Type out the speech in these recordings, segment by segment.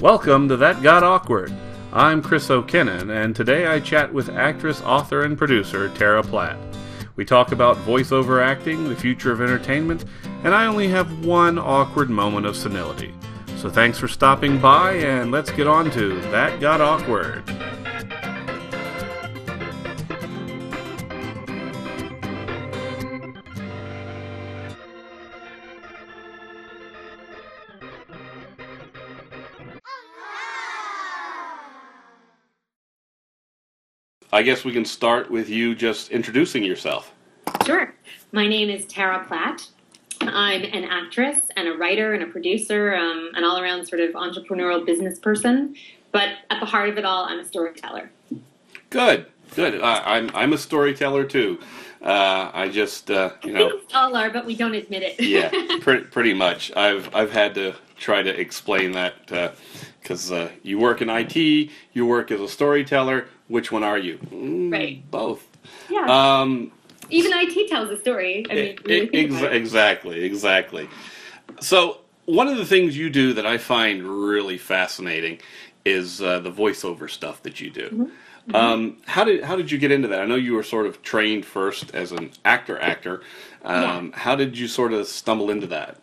Welcome to That Got Awkward. I'm Chris O'Kinnon, and today I chat with actress, author, and producer Tara Platt. We talk about voiceover acting, the future of entertainment, and I only have one awkward moment of senility. So thanks for stopping by, and let's get on to That Got Awkward. I guess we can start with you just introducing yourself. Sure. My name is Tara Platt. I'm an actress and a writer and a producer, um, an all around sort of entrepreneurial business person. But at the heart of it all, I'm a storyteller. Good, good. Uh, I'm I'm a storyteller too. Uh, I just uh, you I know we all are, but we don't admit it. yeah, pretty pretty much. I've I've had to try to explain that because uh, you work in IT, you work as a storyteller. Which one are you? Mm, Right. Both. yeah. Um, Even IT tells a story. I mean, really ex- exactly, exactly. So one of the things you do that I find really fascinating is uh, the voiceover stuff that you do. Mm-hmm. Um, how did how did you get into that? I know you were sort of trained first as an actor. Actor. Um, How did you sort of stumble into that?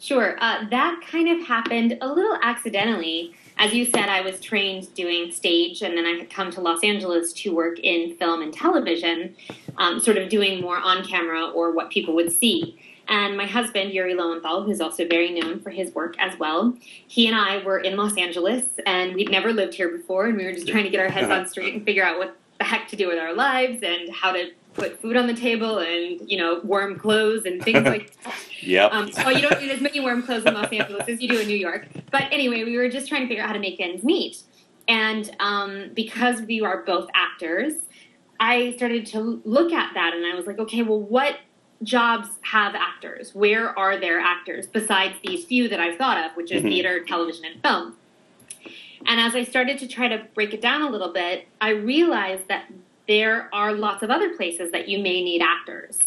Sure. Uh, that kind of happened a little accidentally. As you said, I was trained doing stage, and then I had come to Los Angeles to work in film and television, um, sort of doing more on camera or what people would see. And my husband, Yuri Lowenthal, who's also very known for his work as well, he and I were in Los Angeles, and we'd never lived here before, and we were just trying to get our heads on straight and figure out what the heck to do with our lives and how to put food on the table and, you know, warm clothes and things like that. Yep. Um, well, you don't need as many warm clothes in Los Angeles as you do in New York. But anyway, we were just trying to figure out how to make ends meet. And um, because we are both actors, I started to look at that and I was like, okay, well, what jobs have actors? Where are there actors besides these few that I've thought of, which is Mhm. theater, television, and film? And as I started to try to break it down a little bit, I realized that there are lots of other places that you may need actors.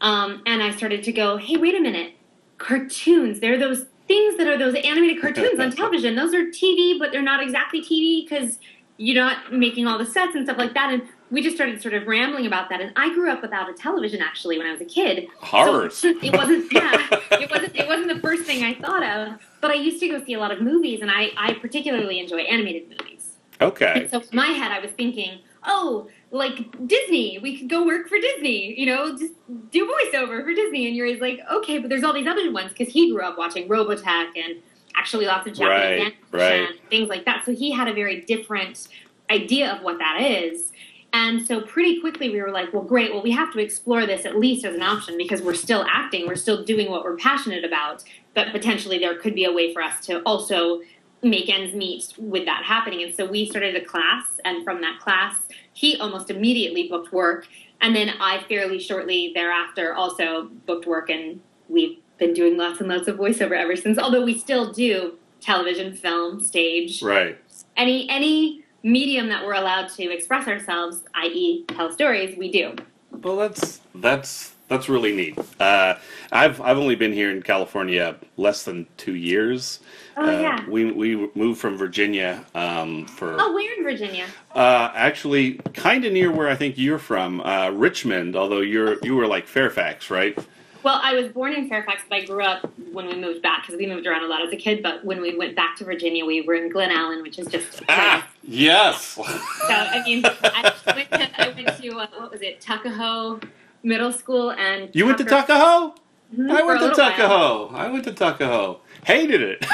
Um, and I started to go, hey, wait a minute, cartoons. There are those things that are those animated cartoons on television. Those are TV, but they're not exactly TV because you're not making all the sets and stuff like that. And we just started sort of rambling about that. And I grew up without a television actually when I was a kid. Horrors. So it wasn't yeah, it wasn't it wasn't the first thing I thought of. But I used to go see a lot of movies, and I, I particularly enjoy animated movies. okay. And so in my head, I was thinking, oh, like Disney, we could go work for Disney, you know, just do voiceover for Disney. And Yuri's like, okay, but there's all these other ones because he grew up watching Robotech and actually lots of Japanese Right, animation right. things like that. So he had a very different idea of what that is. And so pretty quickly we were like, well, great. Well, we have to explore this at least as an option because we're still acting, we're still doing what we're passionate about. But potentially there could be a way for us to also make ends meet with that happening. And so we started a class, and from that class, he almost immediately booked work. And then I fairly shortly thereafter also booked work, and we've been doing lots and lots of voiceover ever since. Although we still do television, film, stage, Right. any any medium that we're allowed to express ourselves, i.e., tell stories, we do. Well, that's that's that's really neat. Uh, I've I've only been here in California less than two years. Oh Uh, yeah. We we moved from Virginia um, for Oh, we're in Virginia. uh, actually kind of near where I think you're from, uh, Richmond. Although you're you were like Fairfax, right? Well, I was born in Fairfax, but I grew up when we moved back because we moved around a lot as a kid. But when we went back to Virginia, we were in Glen Allen, which is just. Ah, yes. So I mean, I went to, I went to uh, what was it, Tuckahoe Middle School, and You went to Tuckahoe? Mhm, I went to little while. Tuckahoe. I went to Tuckahoe. Hated it.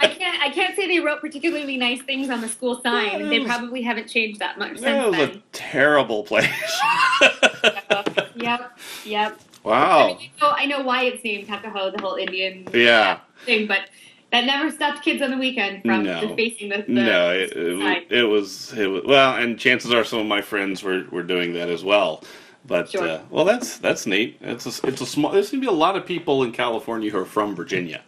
I can't. I can't say they wrote particularly nice things on the school sign. They Yes. probably haven't changed that much that since was a terrible place. Yep. Yep. I, wow. mean, you know, I know why it's named Tuckahoe, the whole Indian Yeah. thing, but that never stopped kids on the weekend from No. just facing the, the No, it, it, it was it was well, and chances are some of my friends were, were doing that as well. But Sure. uh, well, that's that's neat. It's a, it's a small. There's gonna be a lot of people in California who are from Virginia.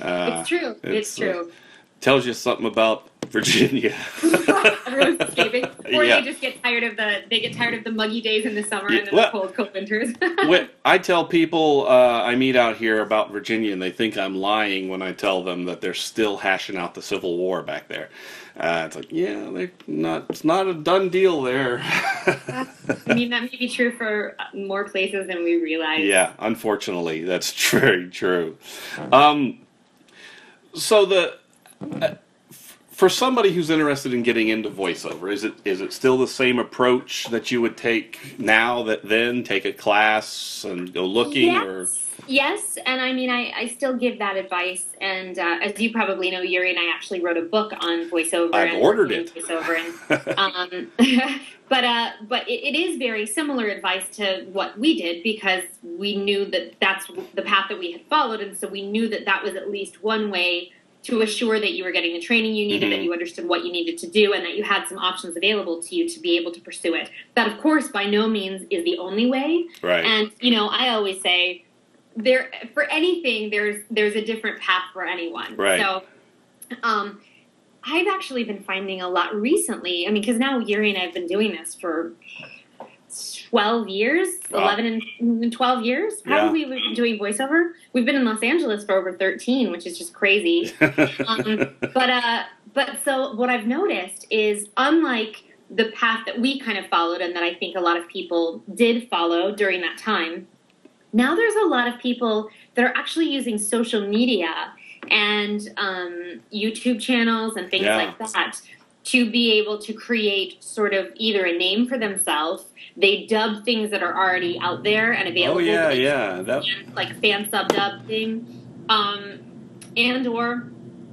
Uh, It's true. It's, uh, true. Tells you something about Virginia. Everyone's escaping, or Yeah. they just get tired of the they get tired of the muggy days in the summer Yeah, and then well- the cold, cold winters. When- I tell people uh, I meet out here about Virginia, and they think I'm lying when I tell them that they're still hashing out the Civil War back there. Uh, it's like, yeah, they're not. It's not a done deal there. I mean, that may be true for uh, more places than we realize. yeah, unfortunately, that's very true. Um, so the uh, for somebody who's interested in getting into voiceover, is it is it still the same approach that you would take now that then take a class and go looking or Yes. Yes, and I mean, I, I still give that advice. And uh, as you probably know, Yuri and I actually wrote a book on voiceover. I've and ordered it. Voiceover, and um, but uh, but it, it is very similar advice to what we did because we knew that that's the path that we had followed, and so we knew that that was at least one way to assure that you were getting the training you needed, Mhm. that you understood what you needed to do, and that you had some options available to you to be able to pursue it. That, of course, by no means is the only way. right? And you know, I always say there for anything there's there's a different path for anyone. Right. So um I've actually been finding a lot recently. I mean, because now Yuri and I have been doing this for 12 years, Wow. 11 and 12 years. Yeah. Probably we've been doing voiceover. We've been in Los Angeles for over 13, which is just crazy um, but uh, but so what I've noticed is unlike the path that we kind of followed and that I think a lot of people did follow during that time, now there's a lot of people that are actually using social media and um, YouTube channels and things Yeah. like that to be able to create sort of either a name for themselves. They dub things that are already out there and available. oh yeah, yeah. That like fan sub dub thing, um, and or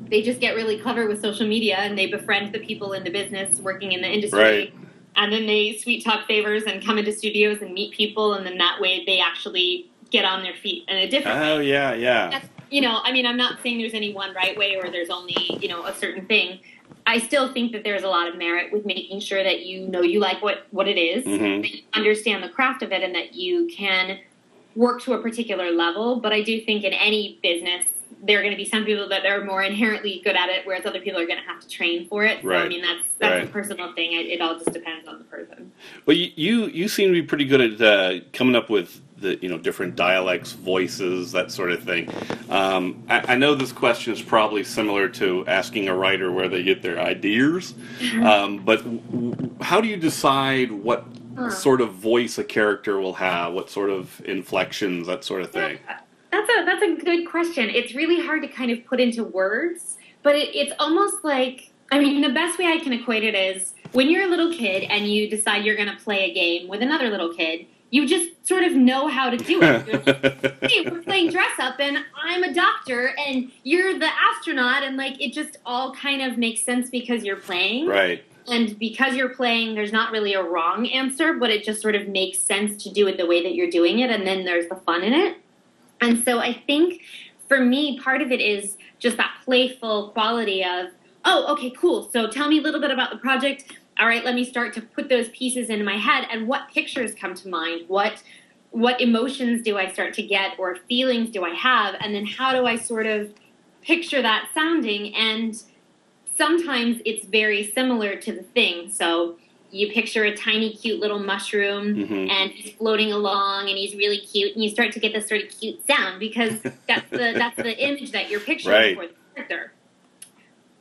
they just get really clever with social media and they befriend the people in the business working in the industry. Right. And then they sweet talk favors and come into studios and meet people, and then that way they actually get on their feet in a different oh way. yeah, yeah. That's, you know, I mean, I'm not saying there's any one right way or there's only, you know, a certain thing. I still think that there's a lot of merit with making sure that you know you like what, what it is, Mhm. that you understand the craft of it, and that you can work to a particular level. But I do think in any business, there are going to be some people that are more inherently good at it, whereas other people are going to have to train for it. So I mean, that's that's Right. a personal thing. It, it all just depends on the person. Well, you, you you seem to be pretty good at uh, coming up with the you know different dialects, voices, that sort of thing. Um, I, I know this question is probably similar to asking a writer where they get their ideas, um, but w- how do you decide what sort of voice a character will have, what sort of inflections, that sort of thing? That's a that's a good question. It's really hard to kind of put into words, but it, it's almost like I mean the best way I can equate it is when you're a little kid and you decide you're going to play a game with another little kid, you just sort of know how to do it. Like, hey, we're playing dress up, and I'm a doctor, and you're the astronaut, and like it just all kind of makes sense because you're playing. right. And because you're playing, there's not really a wrong answer, but it just sort of makes sense to do it the way that you're doing it, and then there's the fun in it. And so I think for me, part of it is just that playful quality of, oh, okay, cool. So tell me a little bit about the project. All right, let me start to put those pieces in my head, and what pictures come to mind? What what emotions do I start to get, or feelings do I have, and then how do I sort of picture that sounding and sometimes it's very similar to the thing. So you picture a tiny, cute little mushroom, Mhm. and he's floating along, and he's really cute, and you start to get this sort of cute sound because that's the that's the image that you're picturing Right. for the character.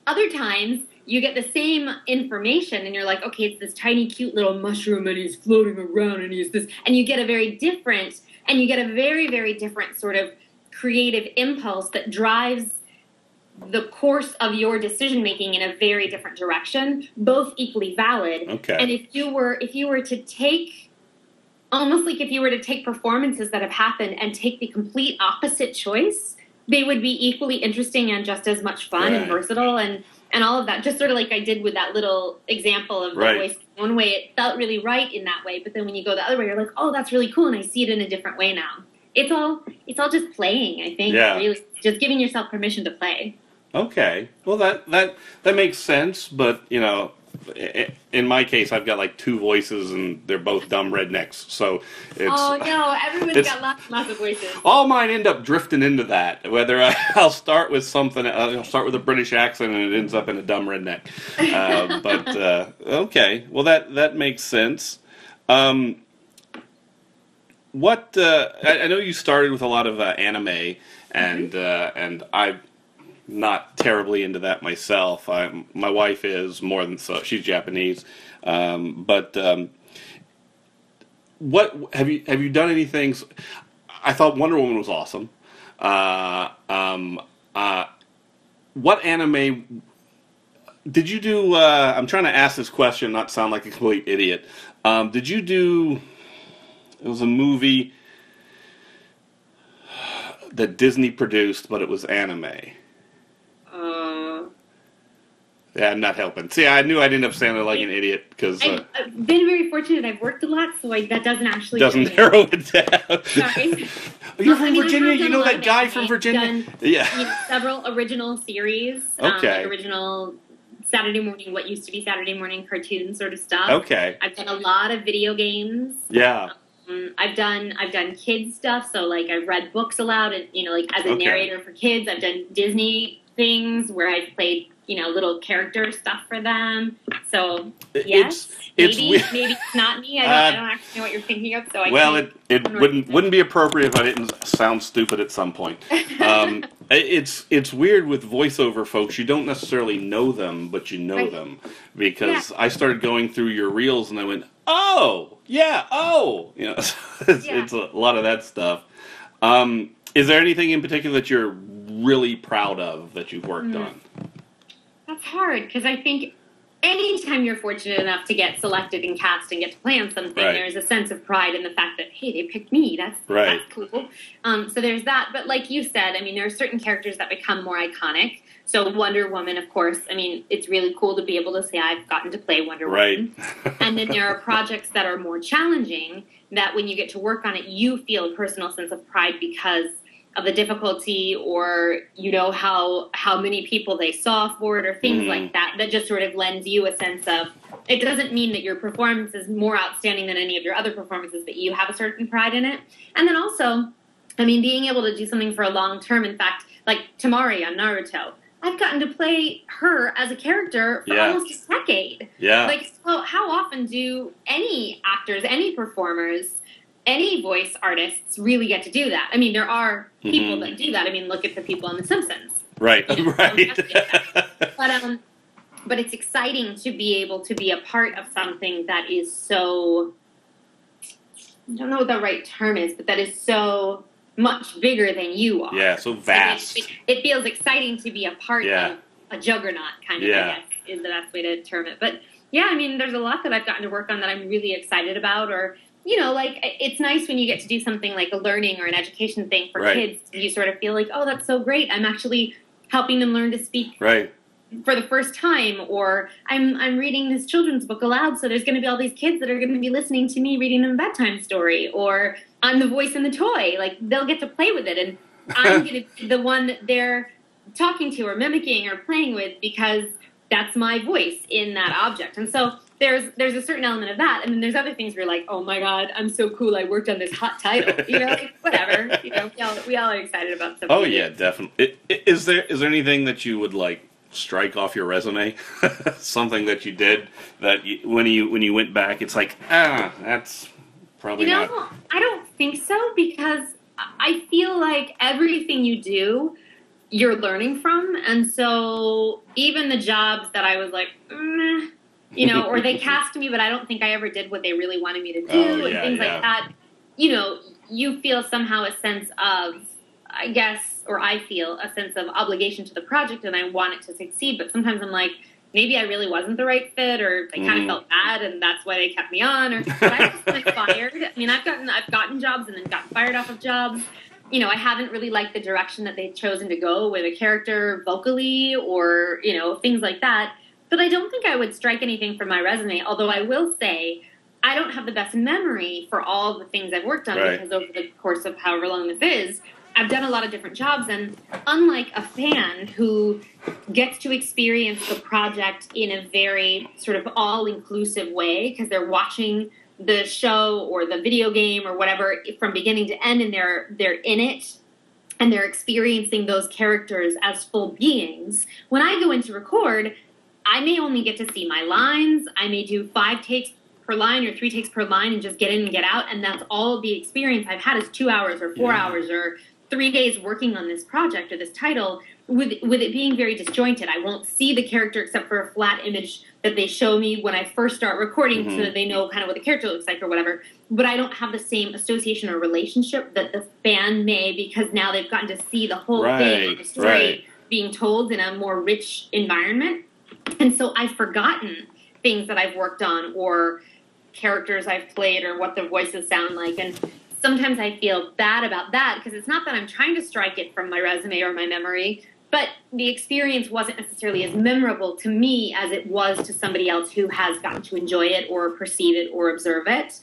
Other times you get the same information, and you're like, okay, it's this tiny, cute little mushroom, and he's floating around, and he's this, and you get a very different, and you get a very, very different sort of creative impulse that drives the course of your decision making in a very different direction both equally valid Okay. and if you were if you were to take almost like if you were to take performances that have happened and take the complete opposite choice they would be equally interesting and just as much fun and versatile and and all of that just sort of like i did with that little example of the voice one way it felt really right in that way but then when you go the other way you're like oh that's really cool and i see it in a different way now it's all it's all just playing i think Yeah. really just giving yourself permission to play Okay. Well, that that that makes sense, but you know, in my case, I've got like two voices, and they're both dumb rednecks. So it's oh no, everyone's it's- got lots and lots of voices. all mine end up drifting into that. Whether I, I'll start with something, uh, I'll start with a British accent, and it ends up in a dumb redneck. Uh, but uh, okay, well that that makes sense. Um, what uh, I, I know you started with a lot of uh, anime, and uh, and I'm not terribly into that myself. I'm, my wife is more than so. She's Japanese, um, but. Um, what have you have you done any things? I thought Wonder Woman was awesome. Uh, um, uh, what anime did you do? Uh, I'm trying to ask this question, not sound like a complete idiot. Um, did you do? It was a movie that Disney produced, but it was anime. Yeah, I'm not helping. See, I knew I'd end up sounding like an idiot because uh, I've, been very fortunate. I've worked a lot, so I, that doesn't actually doesn't narrow it down. Sorry. You're from I mean, Virginia. You know that guy from I've Virginia. done, Yeah. you know, several original series. Um, Okay. like original Saturday morning, what used to be Saturday morning cartoon sort of stuff. Okay. I've done a lot of video games. Yeah. Um, I've done I've done kids stuff. So like I've read books aloud, and you know, like as a Okay. narrator for kids. I've done Disney things where I've played you know little character stuff for them. So yes, it's maybe weird. maybe it's not me. I don't, Uh, I don't actually know what you're thinking of. So I well, it, it wouldn't wouldn't be appropriate if I didn't sound stupid at some point. Um, it's it's weird with voiceover folks. You don't necessarily know them, but you know Right. them because I started going through your reels and I went, oh yeah, oh, you know, it's, Yeah. it's a lot of that stuff. Um, is there anything in particular that you're really proud of that you've worked Mm. on? That's hard because I think anytime you're fortunate enough to get selected and cast and get to play on something, Right. there's a sense of pride in the fact that hey, they picked me. That's Right. that's cool. Um, so there's that. But like you said, I mean, there are certain characters that become more iconic. So Wonder Woman, of course. I mean, it's really cool to be able to say I've gotten to play Wonder Right. Woman. and then there are projects that are more challenging that when you get to work on it, you feel a personal sense of pride because of the difficulty or you know how how many people they saw for it or things Mhm. like that that just sort of lends you a sense of it doesn't mean that your performance is more outstanding than any of your other performances but you have a certain pride in it and then also i mean being able to do something for a long term in fact like temari on naruto i've gotten to play her as a character for Yeah. almost a decade Yeah. like so how often do any actors any performers any voice artists really get to do that i mean there are people Mhm. that do that i mean look at the people on the simpsons right. you know, Right. but um but it's exciting to be able to be a part of something that is so i don't know what the right term is but that is so much bigger than you are yeah. So vast. it, it feels exciting to be a part Yeah. of a juggernaut kind of Yeah. I guess is the best way to term it. But yeah, I mean there's a lot that I've gotten to work on that I'm really excited about or you know, like it's nice when you get to do something like a learning or an education thing for Right. kids. You sort of feel like, oh, that's so great. I'm actually helping them learn to speak Right. for the first time, or I'm I'm reading this children's book aloud. So there's going to be all these kids that are going to be listening to me reading them a bedtime story, or I'm the voice in the toy. Like they'll get to play with it, and I'm going to be the one that they're talking to or mimicking or playing with because that's my voice in that object. And so there's there's a certain element of that, and then there's other things where you're like, oh my god, I'm so cool. I worked on this hot title. You know, like, whatever. You know, we all, we all are excited about stuff. Oh yeah, definitely. Is there is there anything that you would like strike off your resume? Something that you did that you, when you when you went back, it's like ah, that's probably You know, not. I don't think so because I feel like everything you do, you're learning from, and so even the jobs that I was like, mm, you know, or they cast me, but I don't think I ever did what they really wanted me to oh, do, Oh, and yeah, things yeah. like that. You know, you feel somehow a sense of, I guess, or I feel a sense of obligation to the project, and I want it to succeed. But sometimes I'm like. Maybe I really wasn't the right fit, or they kind of mm. felt bad, and that's why they kept me on. Or but I just been fired. I mean, I've gotten I've gotten jobs and then gotten fired off of jobs. You know, I haven't really liked the direction that they've chosen to go with a character vocally, or you know, things like that. But I don't think I would strike anything from my resume. Although I will say, I don't have the best memory for all the things I've worked on Right. because over the course of however long this is, I've done a lot of different jobs, and unlike a fan who gets to experience the project in a very sort of all inclusive way because they're watching the show or the video game or whatever from beginning to end and they're they're in it and they're experiencing those characters as full beings when i go in to record i may only get to see my lines i may do five takes per line or three takes per line and just get in and get out and that's all the experience i've had is two hours or four Yeah. hours or three days working on this project or this title with with it being very disjointed i won't see the character except for a flat image that they show me when i first start recording so Mhm. that they know kind of what the character looks like or whatever but i don't have the same association or relationship that the fan may because now they've gotten to see the whole thing the story right. being told in a more rich environment and so i've forgotten things that i've worked on or characters I've played or what the voices sound like. And sometimes I feel bad about that because it's not that I'm trying to strike it from my resume or my memory, but the experience wasn't necessarily as memorable to me as it was to somebody else who has gotten to enjoy it or perceive it or observe it.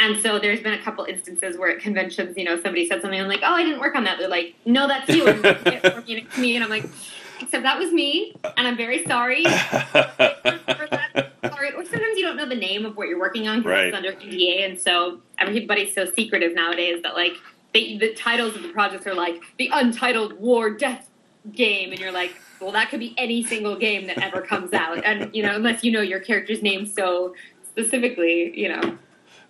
And so there's been a couple instances where at conventions, you know, somebody said something, I'm like, oh, I didn't work on that. They're like, no, that's you. And me, and I'm like, except that was me, and I'm very sorry for that. Or, or sometimes you don't know the name of what you're working on because Right. it's under NDA, and so everybody's so secretive nowadays that like they, the titles of the projects are like the Untitled War Death Game, and you're like, well, that could be any single game that ever comes out, and you know, unless you know your character's name so specifically, you know.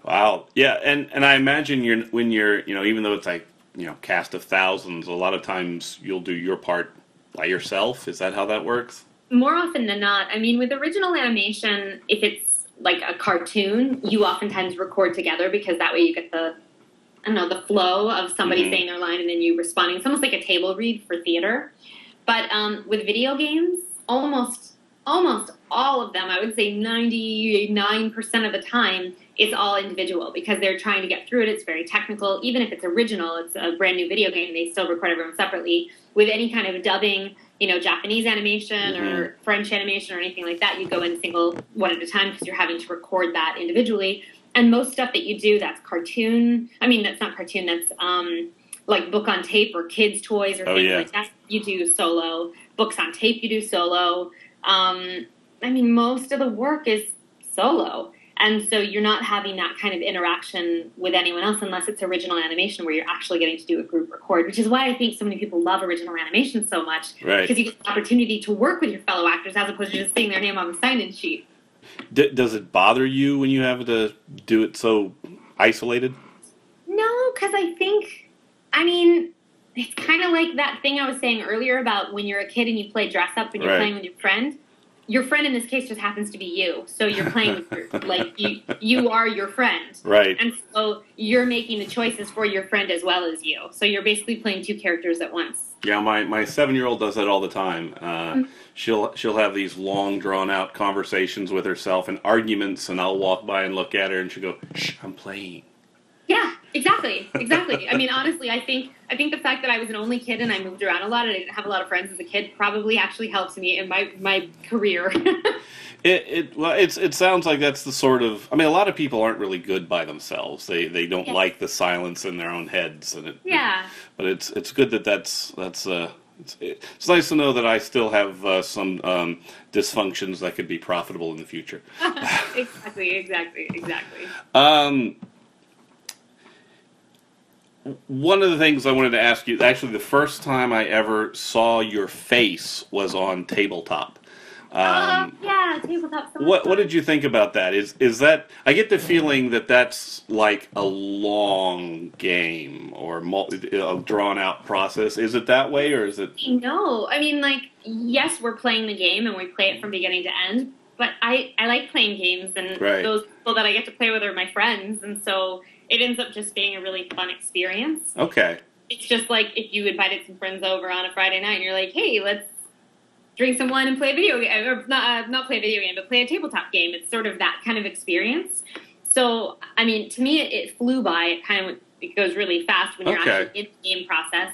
Wow. Yeah, and and I imagine you're when you're you know even though it's like you know cast of thousands, a lot of times you'll do your part by yourself. Is that how that works? More often than not, I mean, with original animation, if it's like a cartoon, you oftentimes record together because that way you get the, I don't know, the flow of somebody Mhm. saying their line and then you responding. It's almost like a table read for theater. But um, with video games, almost almost all of them, I would say 99% of the time, it's all individual because they're trying to get through it. It's very technical. Even if it's original, it's a brand new video game, they still record everyone separately. With any kind of dubbing, you know, Japanese animation or French animation or anything like that, you go in single one at a time because you're having to record that individually. And most stuff that you do that's cartoon, I mean, that's not cartoon, that's um, like book on tape or kids' toys or Oh, things yeah. like that, you do solo. Books on tape, you do solo. Um, I mean, most of the work is solo. And so you're not having that kind of interaction with anyone else unless it's original animation where you're actually getting to do a group record, which is why I think so many people love original animation so much Right. because you get the opportunity to work with your fellow actors as opposed to just seeing their name on the sign-in sheet. D- does it bother you when you have to do it so isolated? No, because I think, I mean, it's kind of like that thing I was saying earlier about when you're a kid and you play dress up and you're Right. playing with your friend. Your friend in this case just happens to be you, so you're playing with your like you. You are your friend, Right. and so you're making the choices for your friend as well as you. So you're basically playing two characters at once. Yeah, my, my seven year old does that all the time. Uh, Mm. she'll she'll have these long drawn out conversations with herself and arguments, and I'll walk by and look at her, and she'll go, "Shh, I'm playing." Yeah, exactly, exactly. I mean, honestly, I think I think the fact that I was an only kid and I moved around a lot and I didn't have a lot of friends as a kid probably actually helps me in my my career. It, it well, it's it sounds like that's the sort of. I mean, a lot of people aren't really good by themselves. They they don't Yes. like the silence in their own heads, and it. yeah, But it's it's good that that's that's uh. It's, it's nice to know that I still have uh, some um, dysfunctions that could be profitable in the future. exactly, exactly, exactly. Um, one of the things I wanted to ask you, actually, the first time I ever saw your face was on tabletop. Um, oh yeah, tabletop. what what did you think about that? Is is that I get the feeling that that's like a long game or multi, a drawn out process. Is it that way or is it? No, I mean, like, yes, we're playing the game and we play it from beginning to end. But I, I like playing games, and Right. those people that I get to play with are my friends, and so it ends up just being a really fun experience. Okay, It's just like if you invited some friends over on a Friday night, and you're like, "Hey, let's drink some wine and play a video game, or not, uh, not play a video game, but play a tabletop game." It's sort of that kind of experience. So, I mean, to me, it, it flew by. It kind of it goes really fast when you're Okay. actually in the game process.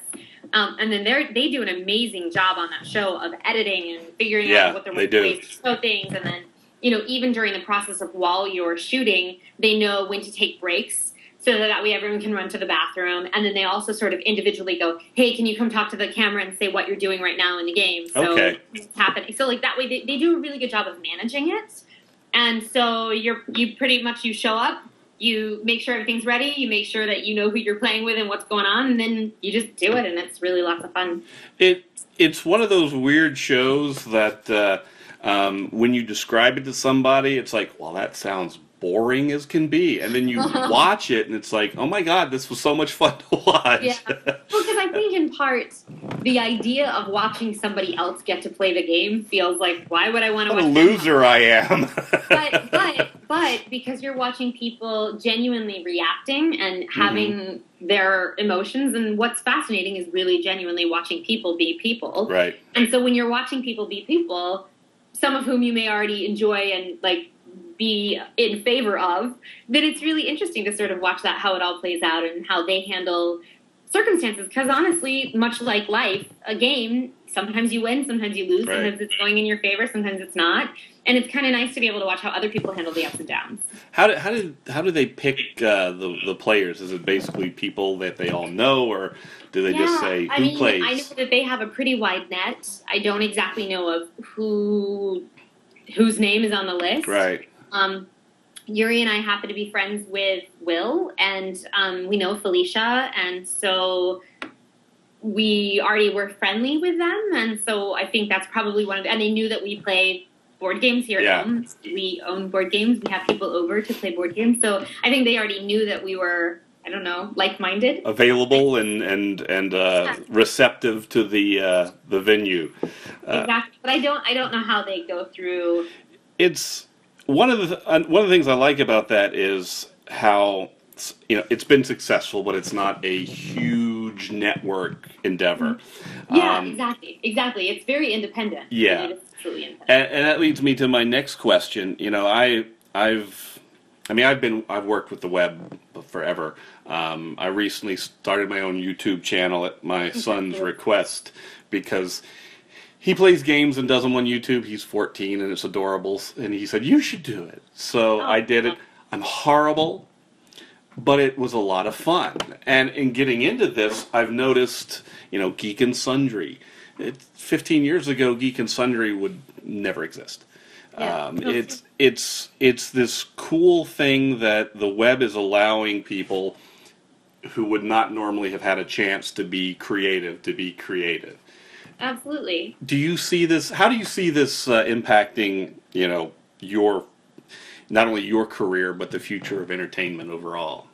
Um, and then they they do an amazing job on that show of editing and figuring Yeah, out what their they do. ways to show things, and then you know even during the process of while you're shooting, they know when to take breaks. So that, way everyone can run to the bathroom. And then they also sort of individually go, hey, can you come talk to the camera and say what you're doing right now in the game? So Okay. it's happening. So like that way they, they do a really good job of managing it. And so you're you pretty much you show up, you make sure everything's ready, you make sure that you know who you're playing with and what's going on, and then you just do it and it's really lots of fun. It it's one of those weird shows that uh, um, when you describe it to somebody, it's like, well, that sounds boring as can be, and then you watch it and it's like, oh my god, this was so much fun to watch. Yeah. Well, because I think in part the idea of watching somebody else get to play the game feels like why would I want to what a watch loser I am. but but but because you're watching people genuinely reacting and mm-hmm. having their emotions and what's fascinating is really genuinely watching people be people right. and so when you're watching people be people some of whom you may already enjoy and like be in favor of then it's really interesting to sort of watch that how it all plays out and how they handle circumstances because honestly much like life a game sometimes you win sometimes you lose Right. sometimes it's going in your favor sometimes it's not and it's kind of nice to be able to watch how other people handle the ups and downs How do, how did how do they pick uh, the the players? Is it basically people that they all know, or do they just say who I mean, plays? I know that they have a pretty wide net. I don't exactly know of who whose name is on the list. Right. Um, Yuri and I happen to be friends with Wil, and um, we know Felicia, and so we already were friendly with them, and so I think that's probably one of. And they knew that we play board games here Yeah. at home. We own board games. We have people over to play board games, so I think they already knew that we were. I don't know, like-minded. Available and and and uh, receptive to the uh, the venue. Uh, exactly, but I don't. I don't know how they go through. it's one of the one of the things I like about that is how you know it's been successful, but it's not a huge network endeavor. Yeah, Um, exactly, exactly. It's very independent. Yeah. truly independent. And, and that leads me to my next question. You know, I I've I mean I've been I've worked with the web forever. Um, I recently started my own YouTube channel at my son's request because he plays games and does them on YouTube. He's 14 and it's adorable. And he said you should do it. So Oh, I did it. I'm horrible, but it was a lot of fun. And in getting into this, I've noticed you know Geek and Sundry. It, 15 years ago, Geek and Sundry would never exist. Yeah. Um, it's it's it's this cool thing that the web is allowing people who would not normally have had a chance to be creative to be creative. Absolutely. Do you see this? How do you see this uh, impacting you know your not only your career but the future of entertainment overall?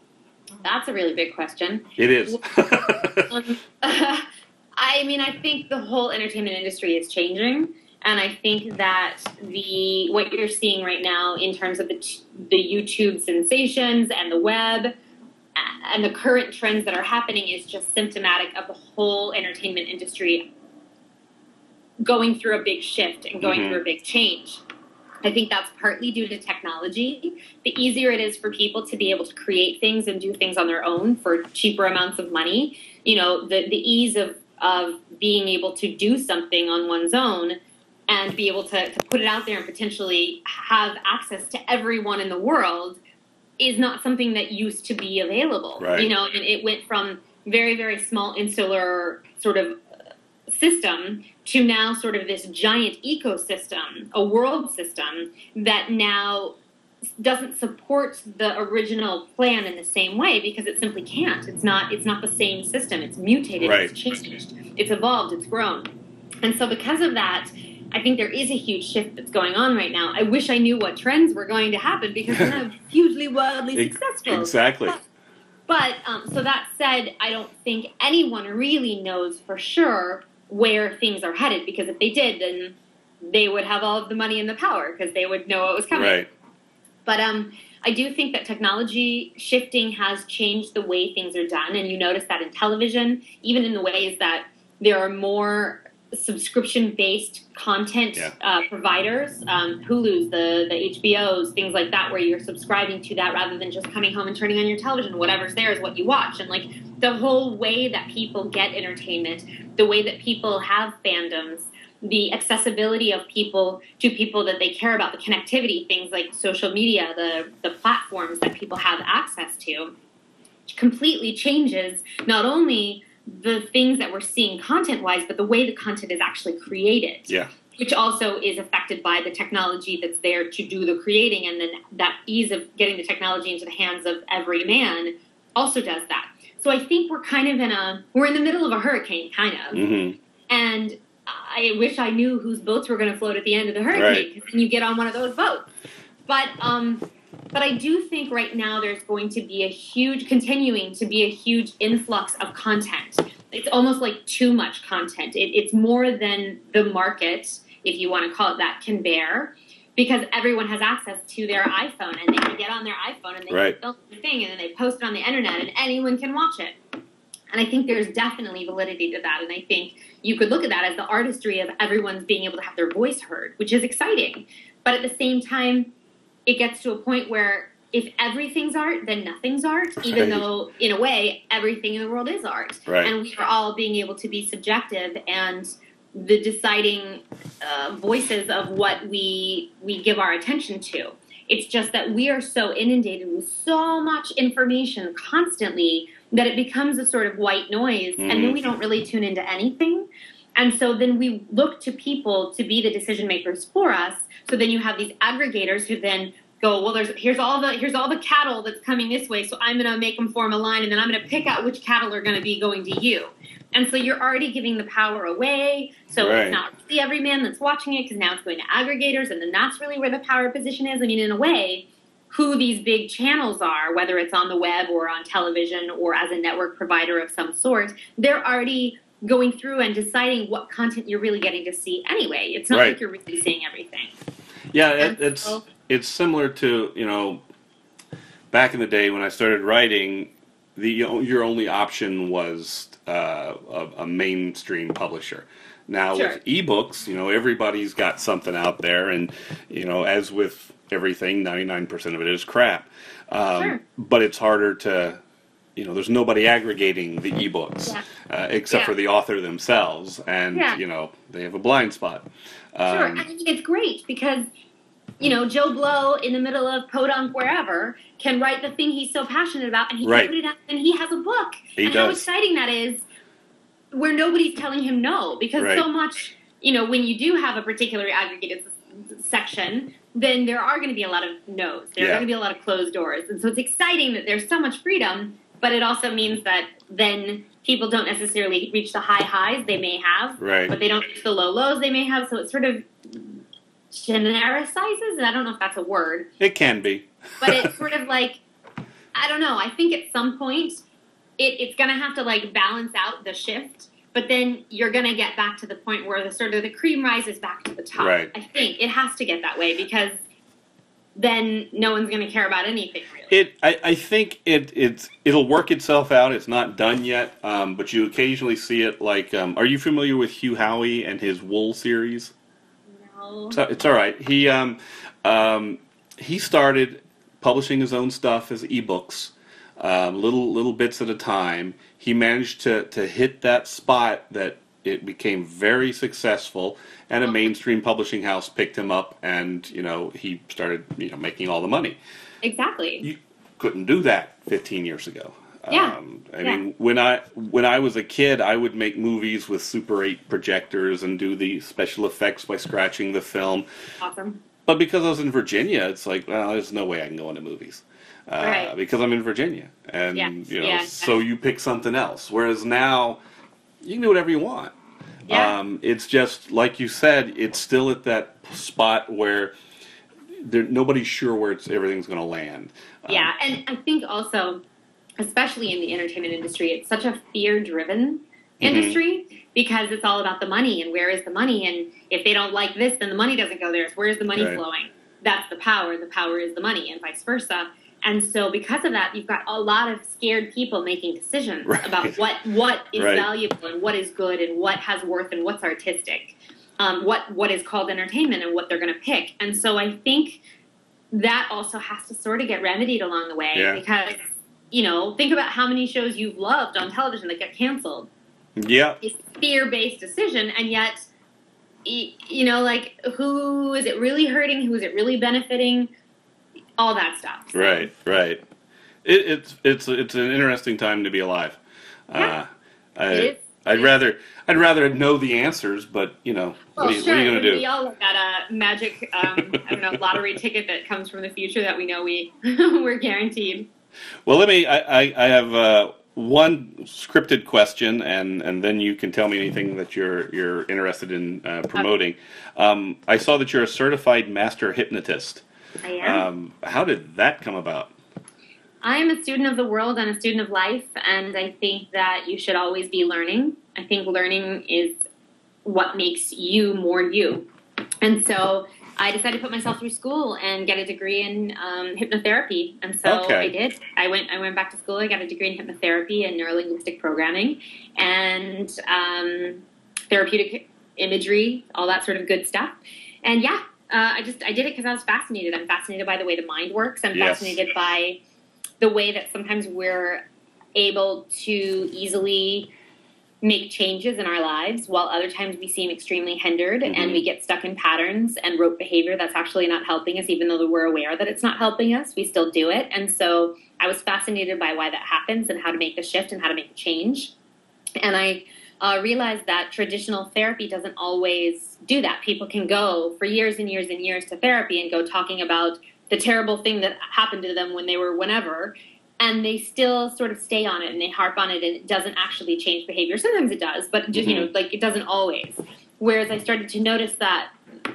That's a really big question. It is. Um, I mean, I think the whole entertainment industry is changing, and I think that the what you're seeing right now in terms of the t- the YouTube sensations and the web and the current trends that are happening is just symptomatic of the whole entertainment industry going through a big shift and going Mhm. through a big change. I think that's partly due to technology. The easier it is for people to be able to create things and do things on their own for cheaper amounts of money, you know, the, the ease of, of being able to do something on one's own and be able to, to put it out there and potentially have access to everyone in the world is not something that used to be available. Right. You know, and it went from very, very small insular sort of system to now sort of this giant ecosystem, a world system that now doesn't support the original plan in the same way because it simply can't. It's not it's not the same system. It's mutated, Right. it's changed, it's evolved, it's grown. And so because of that, I think there is a huge shift that's going on right now. I wish I knew what trends were going to happen because we're not hugely wildly successful. exactly. But um, so that said, I don't think anyone really knows for sure where things are headed because if they did, then they would have all of the money and the power because they would know what was coming. Right. But um, I do think that technology shifting has changed the way things are done, and you notice that in television, even in the ways that there are more subscription-based content Yeah. uh, providers, um, Hulu's, the the HBOs, things like that, where you're subscribing to that rather than just coming home and turning on your television. Whatever's there is what you watch, and like the whole way that people get entertainment, the way that people have fandoms, the accessibility of people to people that they care about, the connectivity, things like social media, the the platforms that people have access to. completely changes not only the things that we're seeing content wise, but the way the content is actually created. Yeah. Which also is affected by the technology that's there to do the creating, and then that ease of getting the technology into the hands of every man also does that. So I think we're kind of in a we're in the middle of a hurricane, kind of, Mm-hmm. and I wish I knew whose boats were going to float at the end of the hurricane Right. because then you get on one of those boats. But um, but I do think right now there's going to be a huge, continuing to be a huge influx of content. It's almost like too much content. It, it's more than the market, if you want to call it that, can bear. Because everyone has access to their iPhone and they can get on their iPhone and they Right. can film the thing and then they post it on the internet and anyone can watch it. And I think there's definitely validity to that. And I think you could look at that as the artistry of everyone's being able to have their voice heard, which is exciting. But at the same time, it gets to a point where if everything's art, then nothing's art, even Right. though, in a way, everything in the world is art. Right. And we are all being able to be subjective and the deciding uh, voices of what we we give our attention to. It's just that we are so inundated with so much information constantly that it becomes a sort of white noise, and Mhm. then we don't really tune into anything. And so then we look to people to be the decision makers for us. So then you have these aggregators who then go, well, there's here's all the here's all the cattle that's coming this way. So I'm going to make them form a line, and then I'm going to pick out which cattle are going to be going to you. And so you're already giving the power away. So Right. it's not really every man that's watching it because now it's going to aggregators, and then that's really where the power position is. I mean, in a way, who these big channels are, whether it's on the web or on television or as a network provider of some sort, they're already going through and deciding what content you're really getting to see anyway. It's not Right. like you're really seeing everything. Yeah, it, it's so- it's similar to you know back in the day when I started writing, the your only option was uh, a, a mainstream publisher. Now Sure. with ebooks, you know everybody's got something out there, and you know as with everything, ninety nine percent of it is crap. Um, Sure. But it's harder to. You know, there's nobody aggregating the ebooks Yeah. uh, except Yeah. for the author themselves, and Yeah. you know they have a blind spot. Sure, Um, and I think it's great because you know Joe Blow in the middle of Podunk wherever can write the thing he's so passionate about, and he Right. can put it out, and he has a book. He and how exciting that is, where nobody's telling him no, because Right. so much you know when you do have a particularly aggregated section. Then there are going to be a lot of no's. There are going to be a lot of closed doors, and so it's exciting that there's so much freedom. But it also means that then people don't necessarily reach the high highs they may have, Right. but they don't reach the low lows they may have. So it sort of genericizes, and I don't know if that's a word, It can be. but it's sort of like I don't know. I think at some point it, it's going to have to like balance out the shift, but then you're going to get back to the point where the sort of the cream rises back to the top. Right. I think it has to get that way because then no one's going to care about anything. It, I, I think it, it's, it'll work itself out. It's not done yet, um, but you occasionally see it. Like, um, are you familiar with Hugh Howey and his Wool series? no. So it's all right. He, um, um, he started publishing his own stuff as ebooks, um, little little bits at a time. He managed to to hit that spot that it became very successful, and a mainstream publishing house picked him up, and you know he started you know making all the money. Exactly. you couldn't do that 15 years ago. Yeah. Um, I Yeah. mean, when I when I was a kid, I would make movies with Super 8 projectors and do the special effects by scratching the film. Awesome. But because I was in Virginia, it's like, well, there's no way I can go into movies. Uh, Right. Because I'm in Virginia, and Yeah, you know, yeah. so you pick something else. Whereas now, you can do whatever you want. Yeah. Um, it's just like you said, it's still at that spot where there, nobody's sure where it's, everything's going to land. Um, Yeah, and I think also, especially in the entertainment industry, it's such a fear-driven industry because it's all about the money and where is the money, and if they don't like this, then the money doesn't go there. It's where is the money Right. flowing? That's the power. The power is the money, and vice versa. And so, because of that, you've got a lot of scared people making decisions Right. about what what is Right. valuable and what is good and what has worth and what's artistic, um, what what is called entertainment and what they're going to pick. And so, I think that also has to sort of get remedied along the way Yeah. because you know think about how many shows you've loved on television that get canceled Yeah, it's fear-based decision and yet you know like who is it really hurting who is it really benefiting all that stuff right, right. it, it's it's it's an interesting time to be alive. Yeah, uh, I, it is. I'd rather I'd rather know the answers, but you know, Well, what, are you, sure. what are you going to do? We all look at a magic, um, I don't know, lottery ticket that comes from the future that we know we we're guaranteed. Well, let me. I, I, I have uh, one scripted question, and, and then you can tell me anything that you're you're interested in uh, promoting. Um, I saw that you're a certified master hypnotist. I am. Um, how did that come about? I am a student of the world and a student of life, and I think that you should always be learning. I think learning is what makes you more you. And so I decided to put myself through school and get a degree in um, hypnotherapy. And so Okay. I did. I went. I went back to school. I got a degree in hypnotherapy and neurolinguistic programming, and um, therapeutic imagery, all that sort of good stuff. And yeah, uh, I just I did it because I was fascinated. I'm fascinated by the way the mind works. I'm Yes. fascinated by the way that sometimes we're able to easily make changes in our lives while other times we seem extremely hindered Mhm. and we get stuck in patterns and rote behavior that's actually not helping us even though we're aware that it's not helping us we still do it. And so i was fascinated by why that happens and how to make the shift and how to make a change. And i uh, realized that traditional therapy doesn't always do that. People can go for years and years and years to therapy and go talking about the terrible thing that happened to them when they were whenever and they still sort of stay on it and they harp on it and it doesn't actually change behavior. Sometimes it does but just you know like it doesn't always. Whereas i started to notice that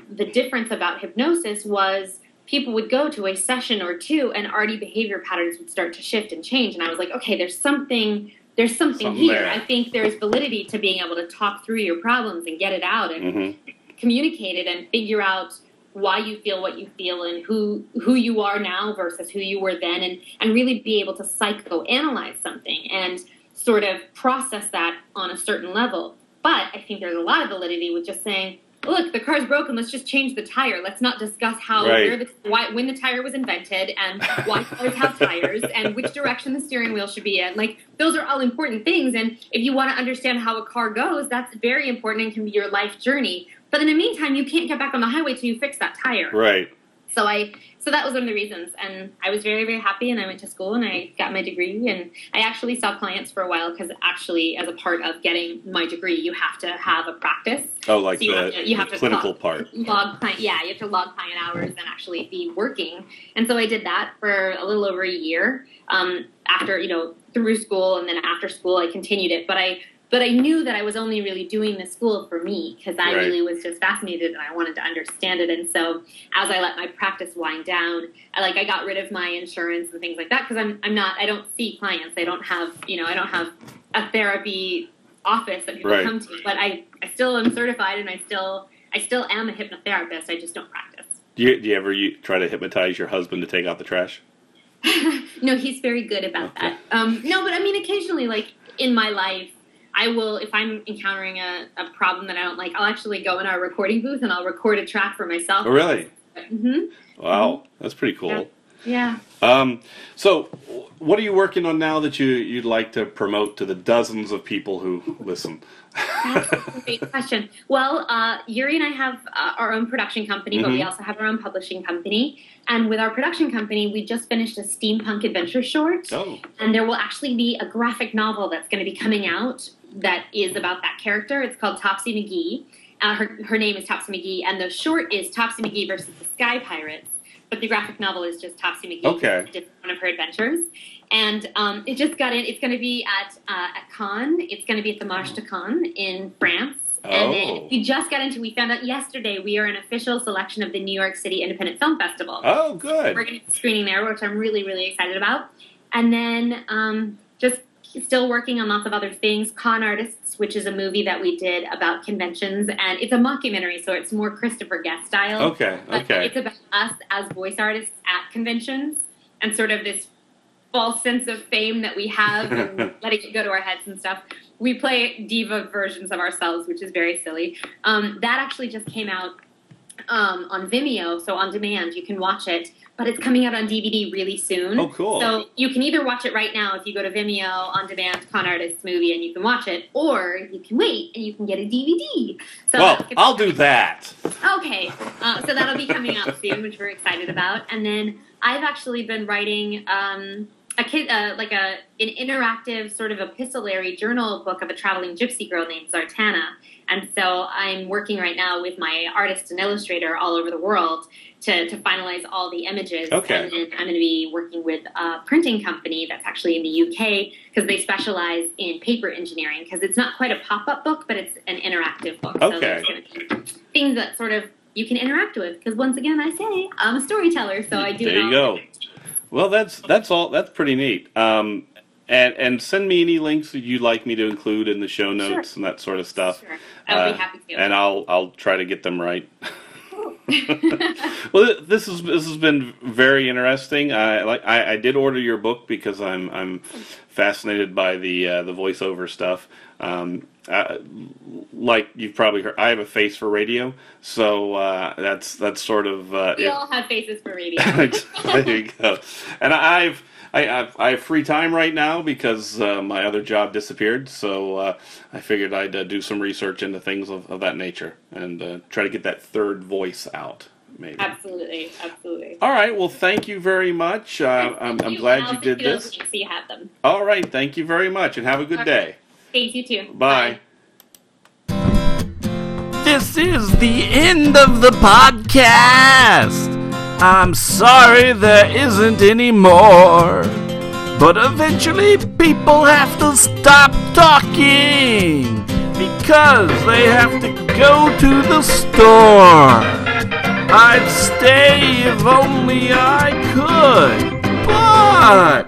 the difference about hypnosis was people would go to a session or two and already behavior patterns would start to shift and change and i was like okay there's something there's something, Something here. there. i think there's validity to being able to talk through your problems and get it out and hmm communicate it and figure out why you feel what you feel and who who you are now versus who you were then and and really be able to psychoanalyze something and sort of process that on a certain level. But i think there's a lot of validity with just saying look the car's broken let's just change the tire. Let's not discuss how Right. where the why when the tire was invented and why cars have tires and which direction the steering wheel should be in. Like those are all important things and if you want to understand how a car goes that's very important and can be your life journey but in the meantime, you can't get back on the highway till you fix that tire. Right. So I, so that was one of the reasons, and I was very, very happy. And I went to school and I got my degree, and I actually saw clients for a while because actually, as a part of getting my degree, you have to have a practice. Oh, like So you the, have to- you have the to clinical talk. part. Log client, yeah, you have to log client hours and actually be working. And so I did that for a little over a year. Um, after you know, through school, and then after school, I continued it. But I, but I knew that I was only really doing the school for me because I Right. really was just fascinated and I wanted to understand it. And so as I let my practice wind down, I like I got rid of my insurance and things like that because I'm I'm not I don't see clients. I don't have you know I don't have a therapy office that people Right. come to. But I I still am certified and I still I still am a hypnotherapist. I just don't practice. Do you, do you ever you, try to hypnotize your husband to take out the trash? no, he's very good about Okay. that. Um, no, but I mean, occasionally, like in my life, I will, if I'm encountering a, a problem that I don't like, I'll actually go in our recording booth and I'll record a track for myself. Oh, really? hmm Wow, that's pretty cool. Yeah. Yeah. Um, so, what are you working on now that you you'd like to promote to the dozens of people who listen? That's a great question. Well, uh, Yuri and I have uh, our own production company, but we Mhm. also have our own publishing company. And with our production company, we just finished a steampunk adventure short. oh, And there will actually be a graphic novel that's going to be coming out that is about that character. It's called Topsy McGee. Uh, her, her name is Topsy McGee, and the short is Topsy McGee versus the Sky Pirates. But the graphic novel is just Topsy McGee. Okay. Just one of her adventures. And um, it just got in. It's going to be at uh, at Cannes. It's going to be at the Marche de Cannes in France. And Oh. then we just got into. We found out yesterday we are an official selection of the New York City Independent Film Festival. oh, good. We're going to be screening there, which I'm really, really excited about. And then um, just still working on lots of other things. Con Artists, which is a movie that we did about conventions, and it's a mockumentary, so it's more Christopher Guest style. Okay, okay. It's about us as voice artists at conventions and sort of this false sense of fame that we have and letting it go to our heads and stuff. We play diva versions of ourselves, which is very silly. Um, that actually just came out um, on Vimeo, so on demand. You can watch it, but it's coming out on DVD really soon. Oh, cool. So you can either watch it right now if you go to Vimeo on demand Con Artists movie and you can watch it, or you can wait and you can get a DVD. So well, I'll do that. Okay, uh, so that'll be coming out soon, which we're excited about. And then I've actually been writing um, a kid, uh, like a an interactive sort of epistolary journal book of a traveling gypsy girl named Zartana. And so I'm working right now with my artist and illustrator all over the world to, to finalize all the images. Okay. And then I'm going to be working with a printing company that's actually in the UK because they specialize in paper engineering because it's not quite a pop up book, but it's an interactive book. So Okay. to things that sort of you can interact with because once again, I say I'm a storyteller, so I do. There you go. Well, that's that's all. That's pretty neat. Um, and and send me any links that you'd like me to include in the show notes Sure. and that sort of stuff. Sure. I would Uh, be happy to. And I'll I'll try to get them right. well, this is this has been very interesting. I like I, I did order your book because I'm I'm fascinated by the uh, the voiceover stuff. Um, uh, like you've probably heard, I have a face for radio, so uh, that's that's sort of uh, we if- all have faces for radio. there you go. And I've I, I've, I have free time right now because uh, my other job disappeared. So uh, I figured I'd uh, do some research into things of, of that nature and uh, try to get that third voice out. Maybe. absolutely, absolutely. All right. Well, thank you very much. Uh, I'm, I'm you, glad I'll you did send this. links So you have them. All right. Thank you very much, and have a good Okay. day. Thank you too. Bye. This is the end of the podcast. I'm sorry there isn't any more. But eventually people have to stop talking because they have to go to the store. I'd stay if only I could. But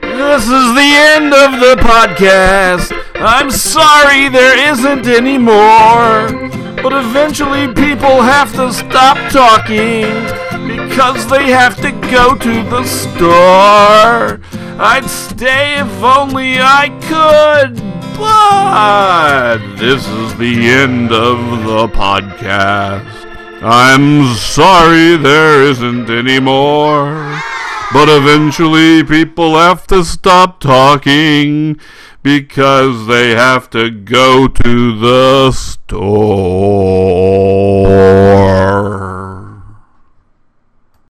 this is the end of the podcast. I'm sorry there isn't any more. But eventually people have to stop talking because they have to go to the store. I'd stay if only I could. But this is the end of the podcast. I'm sorry there isn't any more. But eventually people have to stop talking because they have to go to the store.